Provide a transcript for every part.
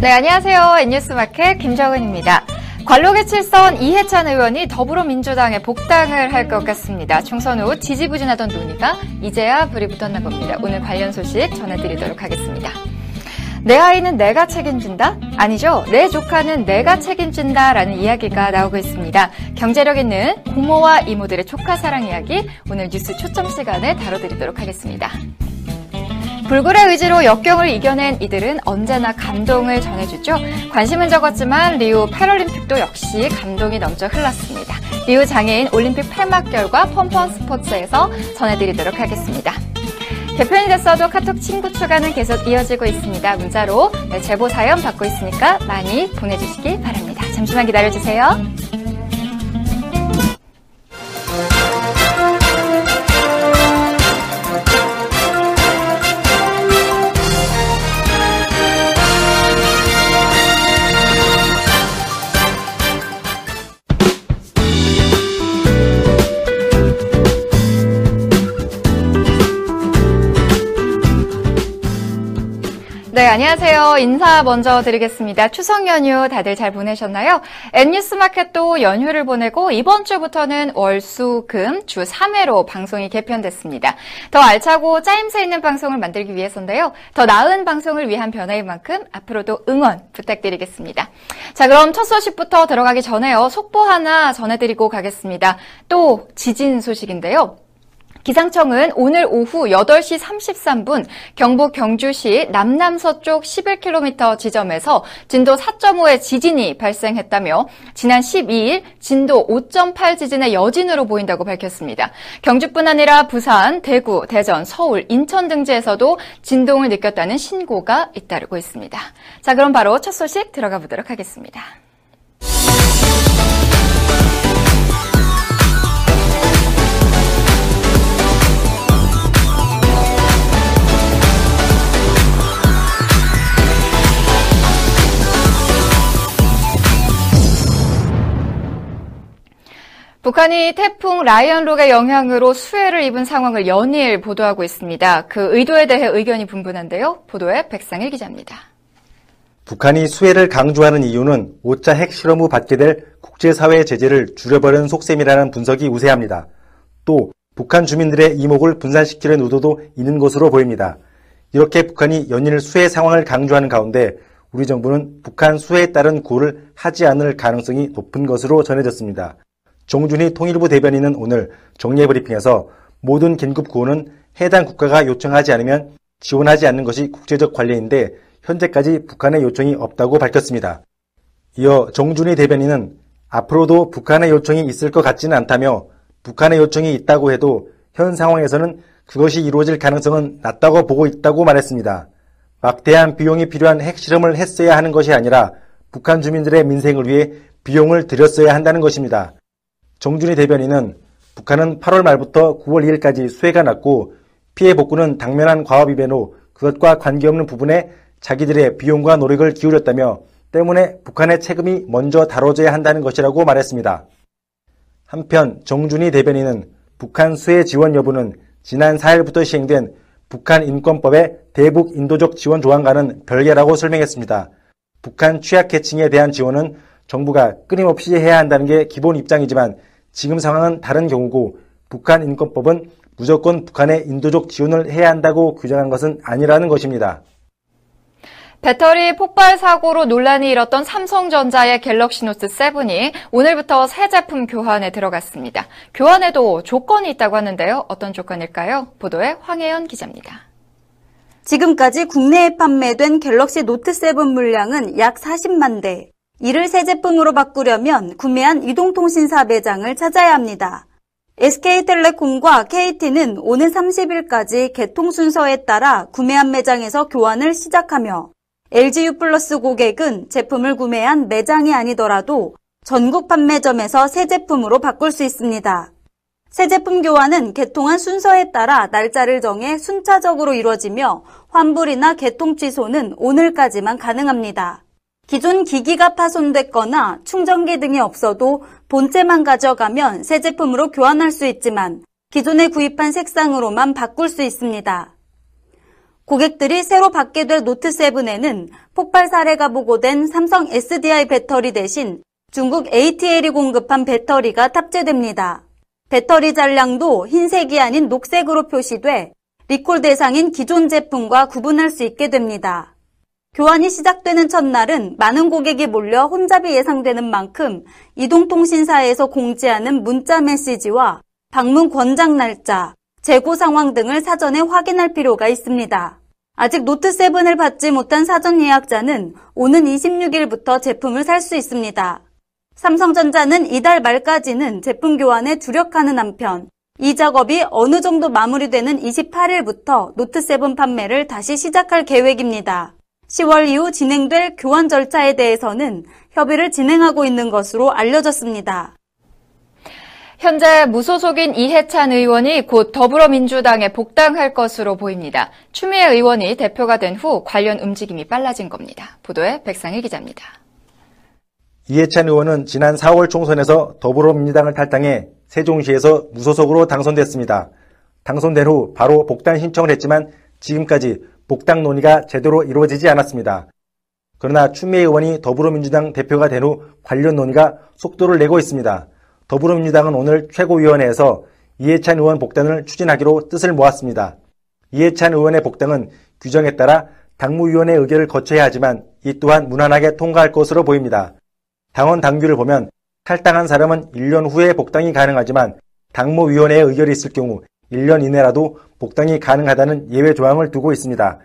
네, 안녕하세요. N뉴스마켓 김정은입니다. 관록의 칠선 이해찬 의원이 더불어민주당에 복당을 할 것 같습니다. 총선 후 지지부진하던 논의가 이제야 불이 붙었나 봅니다. 오늘 관련 소식 전해드리도록 하겠습니다. 내 아이는 내가 책임진다? 아니죠. 내 조카는 내가 책임진다 라는 이야기가 나오고 있습니다. 경제력 있는 고모와 이모들의 조카 사랑 이야기 오늘 뉴스 초점 시간에 다뤄드리도록 하겠습니다. 불굴의 의지로 역경을 이겨낸 이들은 언제나 감동을 전해주죠. 관심은 적었지만 리우 패럴림픽도 역시 감동이 넘쳐 흘렀습니다. 리우 장애인 올림픽 폐막 결과 펌펀 스포츠에서 전해드리도록 하겠습니다. 개편이 됐어도 카톡 친구 추가는 계속 이어지고 있습니다. 문자로 네, 제보 사연 받고 있으니까 많이 보내주시기 바랍니다. 잠시만 기다려주세요. 안녕하세요. 인사 먼저 드리겠습니다. 추석 연휴 다들 잘 보내셨나요? N뉴스마켓도 연휴를 보내고 이번 주부터는 월, 수, 금, 주 3회로 방송이 개편됐습니다. 더 알차고 짜임새 있는 방송을 만들기 위해서인데요. 더 나은 방송을 위한 변화인 만큼 앞으로도 응원 부탁드리겠습니다. 자, 그럼 첫 소식부터 들어가기 전에요. 속보 하나 전해드리고 가겠습니다. 또 지진 소식인데요. 기상청은 오늘 오후 8시 33분 경북 경주시 남남서쪽 11km 지점에서 진도 4.5의 지진이 발생했다며 지난 12일 진도 5.8 지진의 여진으로 보인다고 밝혔습니다. 경주뿐 아니라 부산, 대구, 대전, 서울, 인천 등지에서도 진동을 느꼈다는 신고가 잇따르고 있습니다. 자, 그럼 바로 첫 소식 들어가 보도록 하겠습니다. 북한이 태풍 라이언록의 영향으로 수해를 입은 상황을 연일 보도하고 있습니다. 그 의도에 대해 의견이 분분한데요. 보도에 백상일 기자입니다. 북한이 수해를 강조하는 이유는 5차 핵실험 후 받게 될 국제사회 제재를 줄여버리는 속셈이라는 분석이 우세합니다. 또 북한 주민들의 이목을 분산시키려는 의도도 있는 것으로 보입니다. 이렇게 북한이 연일 수해 상황을 강조하는 가운데 우리 정부는 북한 수해에 따른 구호를 하지 않을 가능성이 높은 것으로 전해졌습니다. 정준희 통일부 대변인은 오늘 정례 브리핑에서 모든 긴급 구호는 해당 국가가 요청하지 않으면 지원하지 않는 것이 국제적 관례인데 현재까지 북한의 요청이 없다고 밝혔습니다. 이어 정준희 대변인은 앞으로도 북한의 요청이 있을 것 같지는 않다며 북한의 요청이 있다고 해도 현 상황에서는 그것이 이루어질 가능성은 낮다고 보고 있다고 말했습니다. 막대한 비용이 필요한 핵실험을 했어야 하는 것이 아니라 북한 주민들의 민생을 위해 비용을 들였어야 한다는 것입니다. 정준희 대변인은 북한은 8월 말부터 9월 2일까지 수해가 났고 피해 복구는 당면한 과업 이변로 그것과 관계없는 부분에 자기들의 비용과 노력을 기울였다며 때문에 북한의 책임이 먼저 다뤄져야 한다는 것이라고 말했습니다. 한편 정준희 대변인은 북한 수해 지원 여부는 지난 4일부터 시행된 북한 인권법의 대북 인도적 지원 조항과는 별개라고 설명했습니다. 북한 취약 계층에 대한 지원은 정부가 끊임없이 해야 한다는 게 기본 입장이지만 지금 상황은 다른 경우고 북한 인권법은 무조건 북한의 인도적 지원을 해야 한다고 규정한 것은 아니라는 것입니다. 배터리 폭발 사고로 논란이 일었던 삼성전자의 갤럭시 노트 7이 오늘부터 새 제품 교환에 들어갔습니다. 교환에도 조건이 있다고 하는데요. 어떤 조건일까요? 보도에 황혜연 기자입니다. 지금까지 국내에 판매된 갤럭시 노트 7 물량은 약 40만 대. 이를 새 제품으로 바꾸려면 구매한 이동통신사 매장을 찾아야 합니다. SK텔레콤과 KT는 오는 30일까지 개통 순서에 따라 구매한 매장에서 교환을 시작하며 LGU 플러스 고객은 제품을 구매한 매장이 아니더라도 전국 판매점에서 새 제품으로 바꿀 수 있습니다. 새 제품 교환은 개통한 순서에 따라 날짜를 정해 순차적으로 이루어지며 환불이나 개통 취소는 오늘까지만 가능합니다. 기존 기기가 파손됐거나 충전기 등이 없어도 본체만 가져가면 새 제품으로 교환할 수 있지만 기존에 구입한 색상으로만 바꿀 수 있습니다. 고객들이 새로 받게 될 노트7에는 폭발 사례가 보고된 삼성 SDI 배터리 대신 중국 ATL이 공급한 배터리가 탑재됩니다. 배터리 잔량도 흰색이 아닌 녹색으로 표시돼 리콜 대상인 기존 제품과 구분할 수 있게 됩니다. 교환이 시작되는 첫날은 많은 고객이 몰려 혼잡이 예상되는 만큼 이동통신사에서 공지하는 문자 메시지와 방문 권장 날짜, 재고 상황 등을 사전에 확인할 필요가 있습니다. 아직 노트7을 받지 못한 사전 예약자는 오는 26일부터 제품을 살 수 있습니다. 삼성전자는 이달 말까지는 제품 교환에 주력하는 한편 이 작업이 어느 정도 마무리되는 28일부터 노트7 판매를 다시 시작할 계획입니다. 10월 이후 진행될 교환 절차에 대해서는 협의를 진행하고 있는 것으로 알려졌습니다. 현재 무소속인 이해찬 의원이 곧 더불어민주당에 복당할 것으로 보입니다. 추미애 의원이 대표가 된 후 관련 움직임이 빨라진 겁니다. 보도에 백상일 기자입니다. 이해찬 의원은 지난 4월 총선에서 더불어민주당을 탈당해 세종시에서 무소속으로 당선됐습니다. 당선된 후 바로 복당 신청을 했지만 지금까지 복당 논의가 제대로 이루어지지 않았습니다. 그러나 추미애 의원이 더불어민주당 대표가 된 후 관련 논의가 속도를 내고 있습니다. 더불어민주당은 오늘 최고위원회에서 이해찬 의원 복당을 추진하기로 뜻을 모았습니다. 이해찬 의원의 복당은 규정에 따라 당무위원회 의결을 거쳐야 하지만 이 또한 무난하게 통과할 것으로 보입니다. 당원 당규를 보면 탈당한 사람은 1년 후에 복당이 가능하지만 당무위원회의 의결이 있을 경우 1년 이내라도 복당이 가능하다는 예외 조항을 두고 있습니다.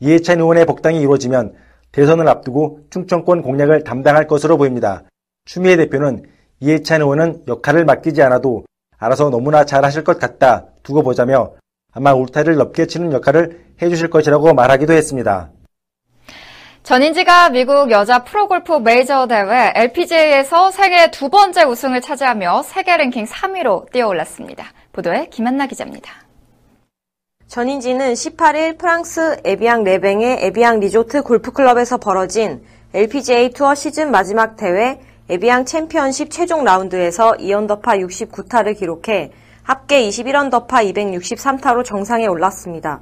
이해찬 의원의 복당이 이루어지면 대선을 앞두고 충청권 공략을 담당할 것으로 보입니다. 추미애 대표는 이해찬 의원은 역할을 맡기지 않아도 알아서 너무나 잘하실 것 같다 두고 보자며 아마 울타리를 넓게 치는 역할을 해주실 것이라고 말하기도 했습니다. 전인지가 미국 여자 프로골프 메이저 대회 LPGA에서 생애 두 번째 우승을 차지하며 세계 랭킹 3위로 뛰어올랐습니다. 보도에 김한나 기자입니다. 전인지는 18일 프랑스 에비앙 레뱅의 에비앙 리조트 골프클럽에서 벌어진 LPGA 투어 시즌 마지막 대회 에비앙 챔피언십 최종 라운드에서 2언더파 69타를 기록해 합계 21언더파 263타로 정상에 올랐습니다.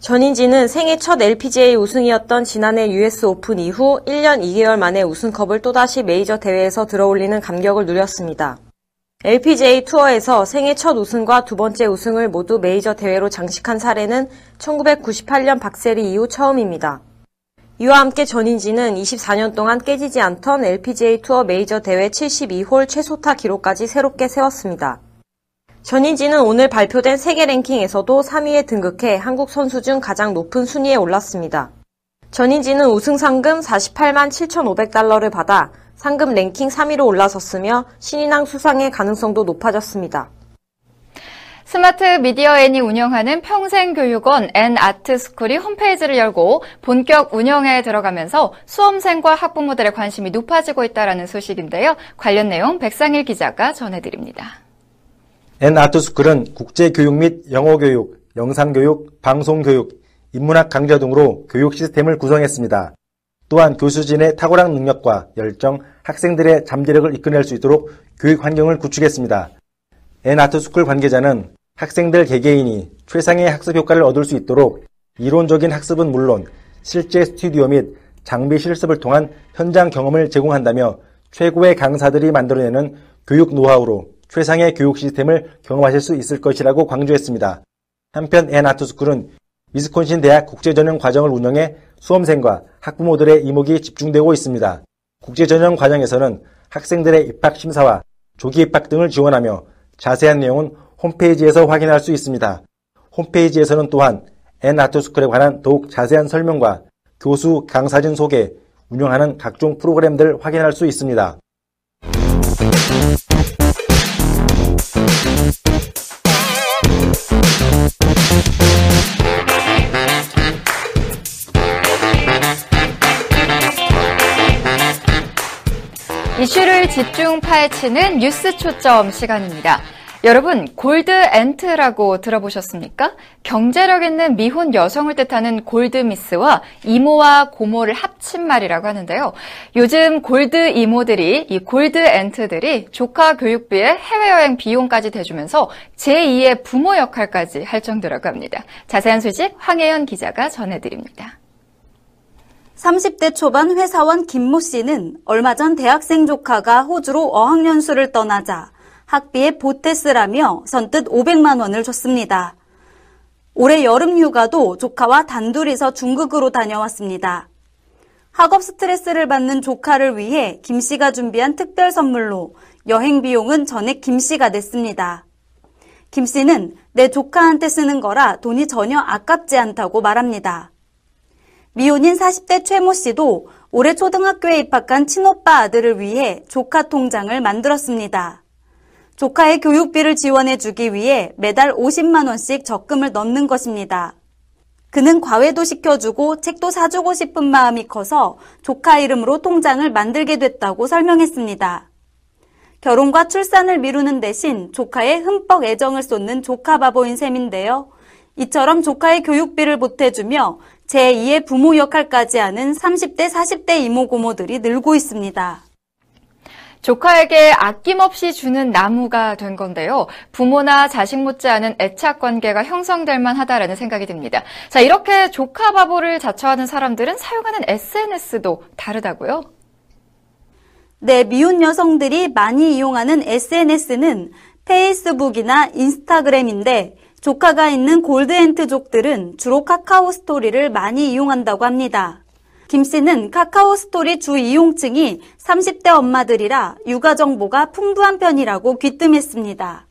전인지는 생애 첫 LPGA 우승이었던 지난해 US 오픈 이후 1년 2개월 만에 우승컵을 또다시 메이저 대회에서 들어올리는 감격을 누렸습니다. LPGA 투어에서 생애 첫 우승과 두 번째 우승을 모두 메이저 대회로 장식한 사례는 1998년 박세리 이후 처음입니다. 이와 함께 전인지는 24년 동안 깨지지 않던 LPGA 투어 메이저 대회 72홀 최소타 기록까지 새롭게 세웠습니다. 전인지는 오늘 발표된 세계 랭킹에서도 3위에 등극해 한국 선수 중 가장 높은 순위에 올랐습니다. 전인지는 우승 상금 48만 7,500달러를 받아 상금 랭킹 3위로 올라섰으며 신인왕 수상의 가능성도 높아졌습니다. 스마트 미디어 N이 운영하는 평생교육원 N 아트스쿨이 홈페이지를 열고 본격 운영에 들어가면서 수험생과 학부모들의 관심이 높아지고 있다는 소식인데요. 관련 내용 백상일 기자가 전해드립니다. N 아트스쿨은 국제교육 및 영어교육, 영상교육, 방송교육, 인문학 강좌 등으로 교육 시스템을 구성했습니다. 또한 교수진의 탁월한 능력과 열정, 학생들의 잠재력을 이끌어낼 수 있도록 교육 환경을 구축했습니다. N 아트스쿨 관계자는 학생들 개개인이 최상의 학습 효과를 얻을 수 있도록 이론적인 학습은 물론 실제 스튜디오 및 장비 실습을 통한 현장 경험을 제공한다며 최고의 강사들이 만들어내는 교육 노하우로 최상의 교육 시스템을 경험하실 수 있을 것이라고 강조했습니다. 한편 앤아트스쿨은 위스콘신 대학 국제전형 과정을 운영해 수험생과 학부모들의 이목이 집중되고 있습니다. 국제전형 과정에서는 학생들의 입학 심사와 조기 입학 등을 지원하며 자세한 내용은 홈페이지에서 확인할 수 있습니다. 홈페이지에서는 또한 앤아트스쿨에 관한 더욱 자세한 설명과 교수, 강사진 소개, 운영하는 각종 프로그램들 확인할 수 있습니다. 이슈를 집중 파헤치는 뉴스 초점 시간입니다. 여러분, 골드 엔트라고 들어보셨습니까? 경제력 있는 미혼 여성을 뜻하는 골드미스와 이모와 고모를 합친 말이라고 하는데요. 요즘 골드 이모들이, 이 골드 엔트들이 조카 교육비에 해외여행 비용까지 대주면서 제2의 부모 역할까지 할 정도라고 합니다. 자세한 소식 황혜연 기자가 전해드립니다. 30대 초반 회사원 김모 씨는 얼마 전 대학생 조카가 호주로 어학연수를 떠나자 학비에 보태쓰라며 선뜻 500만 원을 줬습니다. 올해 여름 휴가도 조카와 단둘이서 중국으로 다녀왔습니다. 학업 스트레스를 받는 조카를 위해 김 씨가 준비한 특별 선물로 여행 비용은 전액 김 씨가 냈습니다. 김 씨는 내 조카한테 쓰는 거라 돈이 전혀 아깝지 않다고 말합니다. 미혼인 40대 최모 씨도 올해 초등학교에 입학한 친오빠 아들을 위해 조카 통장을 만들었습니다. 조카의 교육비를 지원해주기 위해 매달 50만 원씩 적금을 넣는 것입니다. 그는 과외도 시켜주고 책도 사주고 싶은 마음이 커서 조카 이름으로 통장을 만들게 됐다고 설명했습니다. 결혼과 출산을 미루는 대신 조카의 흠뻑 애정을 쏟는 조카 바보인 셈인데요. 이처럼 조카의 교육비를 보태주며 제2의 부모 역할까지 하는 30대, 40대 이모고모들이 늘고 있습니다. 조카에게 아낌없이 주는 나무가 된 건데요. 부모나 자식 못지않은 애착 관계가 형성될 만하다라는 생각이 듭니다. 자, 이렇게 조카 바보를 자처하는 사람들은 사용하는 SNS도 다르다고요? 네, 미혼 여성들이 많이 이용하는 SNS는 페이스북이나 인스타그램인데 조카가 있는 골드엔트족들은 주로 카카오 스토리를 많이 이용한다고 합니다. 김 씨는 카카오 스토리 주 이용층이 30대 엄마들이라 육아 정보가 풍부한 편이라고 귀띔했습니다.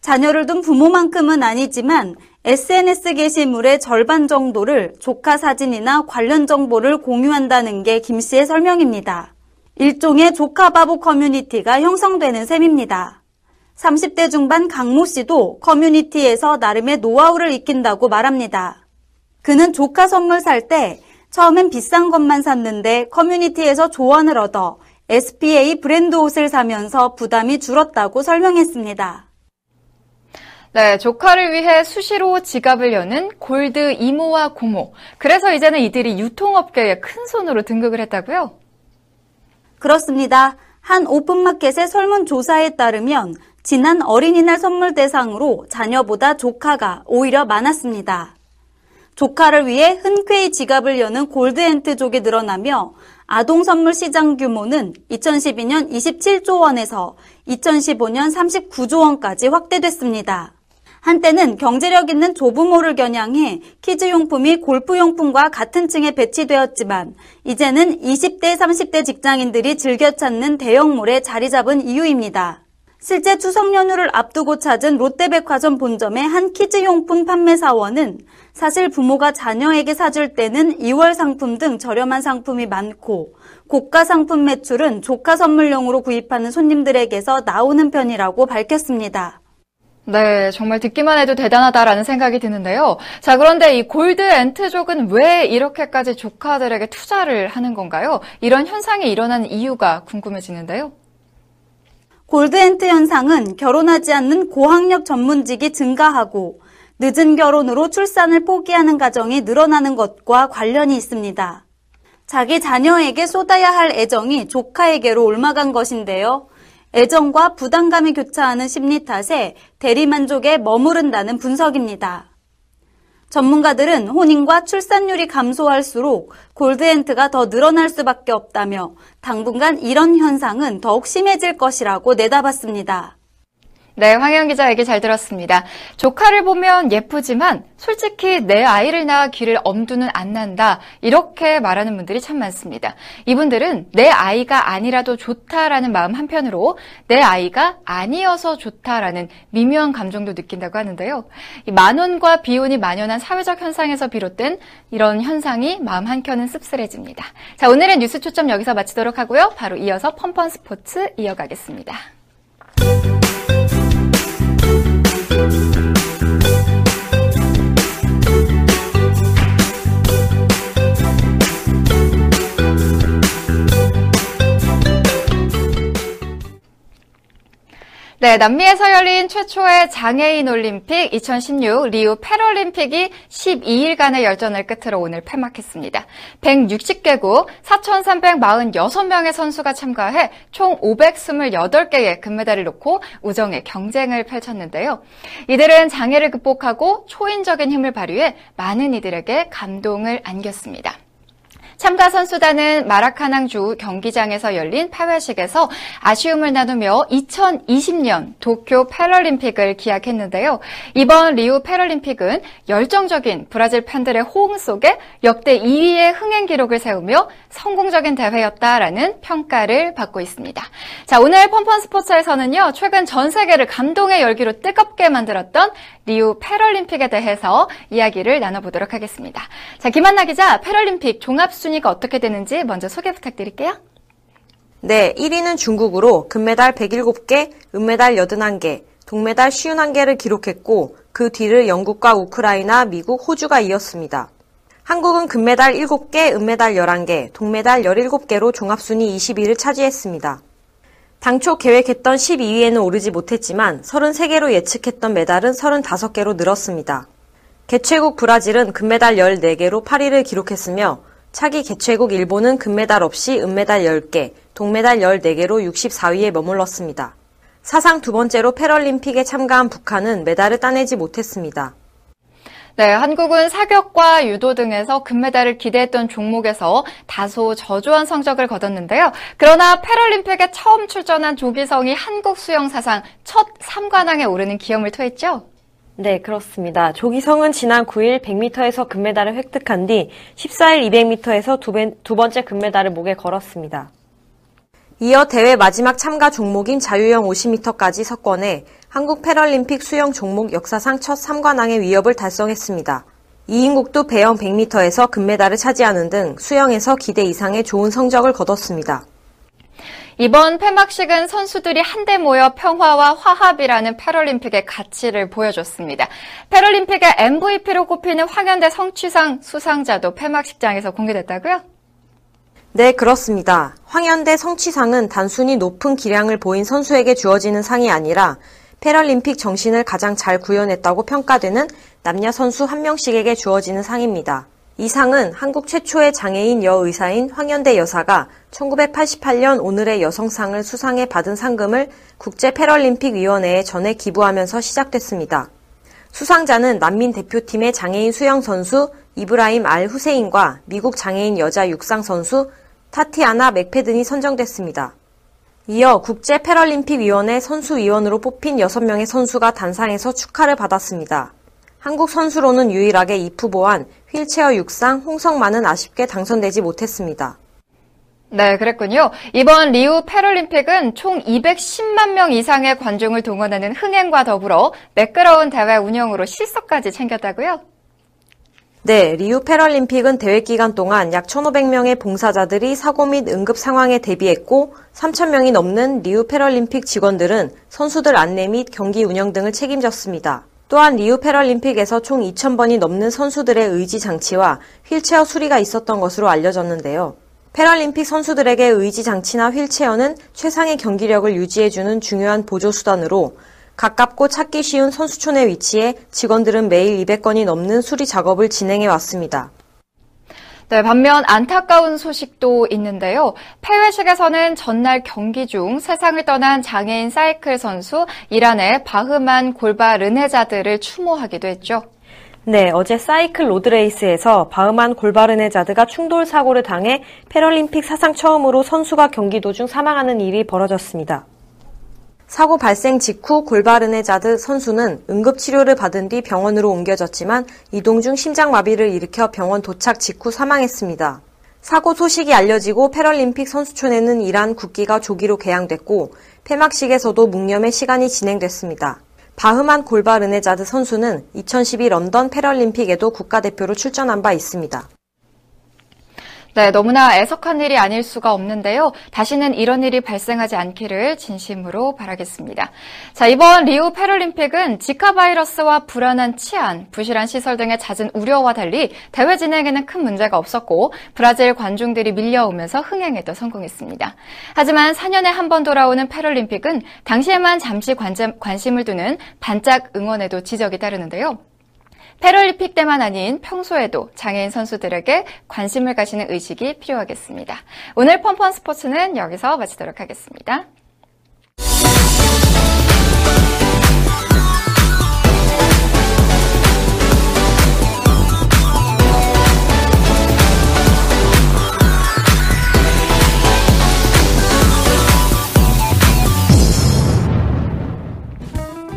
자녀를 둔 부모만큼은 아니지만 SNS 게시물의 절반 정도를 조카 사진이나 관련 정보를 공유한다는 게 김 씨의 설명입니다. 일종의 조카 바보 커뮤니티가 형성되는 셈입니다. 30대 중반 강모 씨도 커뮤니티에서 나름의 노하우를 익힌다고 말합니다. 그는 조카 선물 살 때 처음엔 비싼 것만 샀는데 커뮤니티에서 조언을 얻어 SPA 브랜드 옷을 사면서 부담이 줄었다고 설명했습니다. 네, 조카를 위해 수시로 지갑을 여는 골드 이모와 고모. 그래서 이제는 이들이 유통업계에 큰 손으로 등극을 했다고요? 그렇습니다. 한 오픈마켓의 설문조사에 따르면 지난 어린이날 선물 대상으로 자녀보다 조카가 오히려 많았습니다. 조카를 위해 흔쾌히 지갑을 여는 골드엔트족이 늘어나며 아동 선물 시장 규모는 2012년 27조 원에서 2015년 39조 원까지 확대됐습니다. 한때는 경제력 있는 조부모를 겨냥해 키즈용품이 골프용품과 같은 층에 배치되었지만 이제는 20대, 30대 직장인들이 즐겨 찾는 대형몰에 자리 잡은 이유입니다. 실제 추석 연휴를 앞두고 찾은 롯데백화점 본점의 한 키즈용품 판매사원은 사실 부모가 자녀에게 사줄 때는 2월 상품 등 저렴한 상품이 많고 고가 상품 매출은 조카 선물용으로 구입하는 손님들에게서 나오는 편이라고 밝혔습니다. 네, 정말 듣기만 해도 대단하다라는 생각이 드는데요. 자, 그런데 이 골드 엔트족은 왜 이렇게까지 조카들에게 투자를 하는 건가요? 이런 현상이 일어난 이유가 궁금해지는데요. 골드엔트 현상은 결혼하지 않는 고학력 전문직이 증가하고 늦은 결혼으로 출산을 포기하는 가정이 늘어나는 것과 관련이 있습니다. 자기 자녀에게 쏟아야 할 애정이 조카에게로 옮아간 것인데요. 애정과 부담감이 교차하는 심리 탓에 대리만족에 머무른다는 분석입니다. 전문가들은 혼인과 출산율이 감소할수록 골드엔트가 더 늘어날 수밖에 없다며 당분간 이런 현상은 더욱 심해질 것이라고 내다봤습니다. 네, 황혜영 기자 얘기 잘 들었습니다. 조카를 보면 예쁘지만 솔직히 내 아이를 낳아 귀를 엄두는 안 난다. 이렇게 말하는 분들이 참 많습니다. 이분들은 내 아이가 아니라도 좋다라는 마음 한편으로 내 아이가 아니어서 좋다라는 미묘한 감정도 느낀다고 하는데요. 만원과 비혼이 만연한 사회적 현상에서 비롯된 이런 현상이 마음 한켠은 씁쓸해집니다. 자, 오늘의 뉴스 초점 여기서 마치도록 하고요. 바로 이어서 펀펀 스포츠 이어가겠습니다. 네, 남미에서 열린 최초의 장애인 올림픽 2016 리우 패럴림픽이 12일간의 열전을 끝으로 오늘 폐막했습니다. 160개국 4,346명의 선수가 참가해 총 528개의 금메달을 놓고 우정의 경쟁을 펼쳤는데요. 이들은 장애를 극복하고 초인적인 힘을 발휘해 많은 이들에게 감동을 안겼습니다. 참가 선수단은 마라카낭주 경기장에서 열린 폐회식에서 아쉬움을 나누며 2020년 도쿄 패럴림픽을 기약했는데요. 이번 리우 패럴림픽은 열정적인 브라질 팬들의 호응 속에 역대 2위의 흥행 기록을 세우며 성공적인 대회였다라는 평가를 받고 있습니다. 자, 오늘 펀펀 스포츠에서는요, 최근 전 세계를 감동의 열기로 뜨겁게 만들었던 리우 패럴림픽에 대해서 이야기를 나눠보도록 하겠습니다. 자, 김한나 기자, 패럴림픽 종합순위 가 어떻게 되는지 먼저 소개 부탁드릴게요. 네, 1위는 중국으로 금메달 107개, 은메달 81개, 동메달 51개를 기록했고 그 뒤를 영국과 우크라이나, 미국, 호주가 이었습니다. 한국은 금메달 7개, 은메달 11개, 동메달 17개로 종합순위 20위를 차지했습니다. 당초 계획했던 12위에는 오르지 못했지만 33개로 예측했던 메달은 35개로 늘었습니다. 개최국 브라질은 금메달 14개로 8위를 기록했으며 차기 개최국 일본은 금메달 없이 은메달 10개, 동메달 14개로 64위에 머물렀습니다. 사상 두 번째로 패럴림픽에 참가한 북한은 메달을 따내지 못했습니다. 네, 한국은 사격과 유도 등에서 금메달을 기대했던 종목에서 다소 저조한 성적을 거뒀는데요. 그러나 패럴림픽에 처음 출전한 조기성이 한국 수영 사상 첫 3관왕에 오르는 기염을 토했죠. 네, 그렇습니다. 조기성은 지난 9일 100m에서 금메달을 획득한 뒤 14일 200m에서 두, 두 번째 금메달을 목에 걸었습니다. 이어 대회 마지막 참가 종목인 자유형 50m까지 석권해 한국 패럴림픽 수영 종목 역사상 첫 3관왕의 위협을 달성했습니다. 이인국도 배영 100m에서 금메달을 차지하는 등 수영에서 기대 이상의 좋은 성적을 거뒀습니다. 이번 폐막식은 선수들이 한데 모여 평화와 화합이라는 패럴림픽의 가치를 보여줬습니다. 패럴림픽의 MVP로 꼽히는 황현대 성취상 수상자도 폐막식장에서 공개됐다고요? 네, 그렇습니다. 황현대 성취상은 단순히 높은 기량을 보인 선수에게 주어지는 상이 아니라 패럴림픽 정신을 가장 잘 구현했다고 평가되는 남녀 선수 한 명씩에게 주어지는 상입니다. 이 상은 한국 최초의 장애인 여의사인 황현대 여사가 1988년 오늘의 여성상을 수상해 받은 상금을 국제 패럴림픽 위원회에 전해 기부하면서 시작됐습니다. 수상자는 난민 대표팀의 장애인 수영 선수 이브라임 알 후세인과 미국 장애인 여자 육상 선수 타티아나 맥페 든이 선정됐습니다. 이어 국제 패럴림픽 위원회 선수 위원으로 뽑힌 6명의 선수가 단상에서 축하를 받았습니다. 한국 선수로는 유일하게 이프보안, 휠체어 육상, 홍성만은 아쉽게 당선되지 못했습니다. 네, 그랬군요. 이번 리우 패럴림픽은 총 210만 명 이상의 관중을 동원하는 흥행과 더불어 매끄러운 대회 운영으로 실속까지 챙겼다고요? 네, 리우 패럴림픽은 대회 기간 동안 약 1,500명의 봉사자들이 사고 및 응급 상황에 대비했고 3,000명이 넘는 리우 패럴림픽 직원들은 선수들 안내 및 경기 운영 등을 책임졌습니다. 또한 리우 패럴림픽에서 총 2,000번이 넘는 선수들의 의지 장치와 휠체어 수리가 있었던 것으로 알려졌는데요. 패럴림픽 선수들에게 의지 장치나 휠체어는 최상의 경기력을 유지해주는 중요한 보조수단으로 가깝고 찾기 쉬운 선수촌에 위치해 직원들은 매일 200건이 넘는 수리 작업을 진행해 왔습니다. 네, 반면 안타까운 소식도 있는데요. 폐회식에서는 전날 경기 중 세상을 떠난 장애인 사이클 선수 이란의 바흐만 골바 르네자드를 추모하기도 했죠. 네, 어제 사이클 로드레이스에서 바흐만 골바르네자드가 충돌 사고를 당해 패럴림픽 사상 처음으로 선수가 경기 도중 사망하는 일이 벌어졌습니다. 사고 발생 직후 골바르네자드 선수는 응급치료를 받은 뒤 병원으로 옮겨졌지만 이동 중 심장마비를 일으켜 병원 도착 직후 사망했습니다. 사고 소식이 알려지고 패럴림픽 선수촌에는 이란 국기가 조기로 게양됐고 폐막식에서도 묵념의 시간이 진행됐습니다. 바흐만 골바르네자드 선수는 2012 런던 패럴림픽에도 국가대표로 출전한 바 있습니다. 네, 너무나 애석한 일이 아닐 수가 없는데요. 다시는 이런 일이 발생하지 않기를 진심으로 바라겠습니다. 자, 이번 리우 패럴림픽은 지카 바이러스와 불안한 치안, 부실한 시설 등의 잦은 우려와 달리 대회 진행에는 큰 문제가 없었고 브라질 관중들이 밀려오면서 흥행에도 성공했습니다. 하지만 4년에 한 번 돌아오는 패럴림픽은 당시에만 잠시 관심을 두는 반짝 응원에도 지적이 따르는데요. 패럴림픽 때만 아닌 평소에도 장애인 선수들에게 관심을 가시는 의식이 필요하겠습니다. 오늘 펀펀 스포츠는 여기서 마치도록 하겠습니다.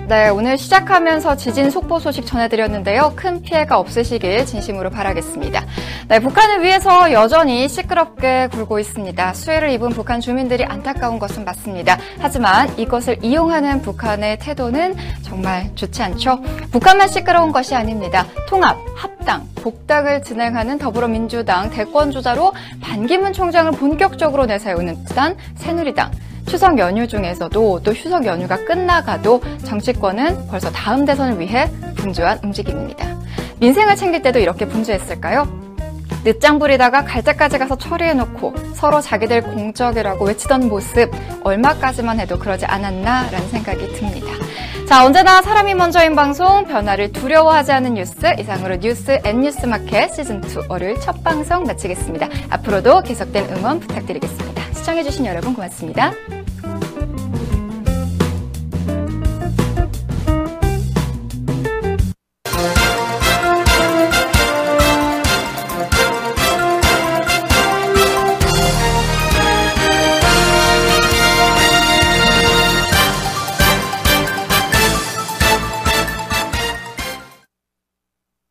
네, 오늘 시작하면서 지진 속보 소식 전해드렸는데요. 큰 피해가 없으시길 진심으로 바라겠습니다. 네, 북한을 위해서 여전히 시끄럽게 굴고 있습니다. 수해를 입은 북한 주민들이 안타까운 것은 맞습니다. 하지만 이것을 이용하는 북한의 태도는 정말 좋지 않죠. 북한만 시끄러운 것이 아닙니다. 통합, 합당, 복당을 진행하는 더불어민주당 대권주자로 반기문 총장을 본격적으로 내세우는 듯한 새누리당. 추석 연휴 중에서도 또 추석 연휴가 끝나가도 정치권은 벌써 다음 대선을 위해 분주한 움직임입니다. 민생을 챙길 때도 이렇게 분주했을까요? 늦장 부리다가 갈 때까지 가서 처리해놓고 서로 자기들 공적이라고 외치던 모습 얼마까지만 해도 그러지 않았나라는 생각이 듭니다. 자, 언제나 사람이 먼저인 방송 변화를 두려워하지 않은 뉴스 이상으로 뉴스 앤 뉴스 마켓 시즌 2 월요일 첫 방송 마치겠습니다. 앞으로도 계속된 응원 부탁드리겠습니다. 시청해주신 여러분 고맙습니다.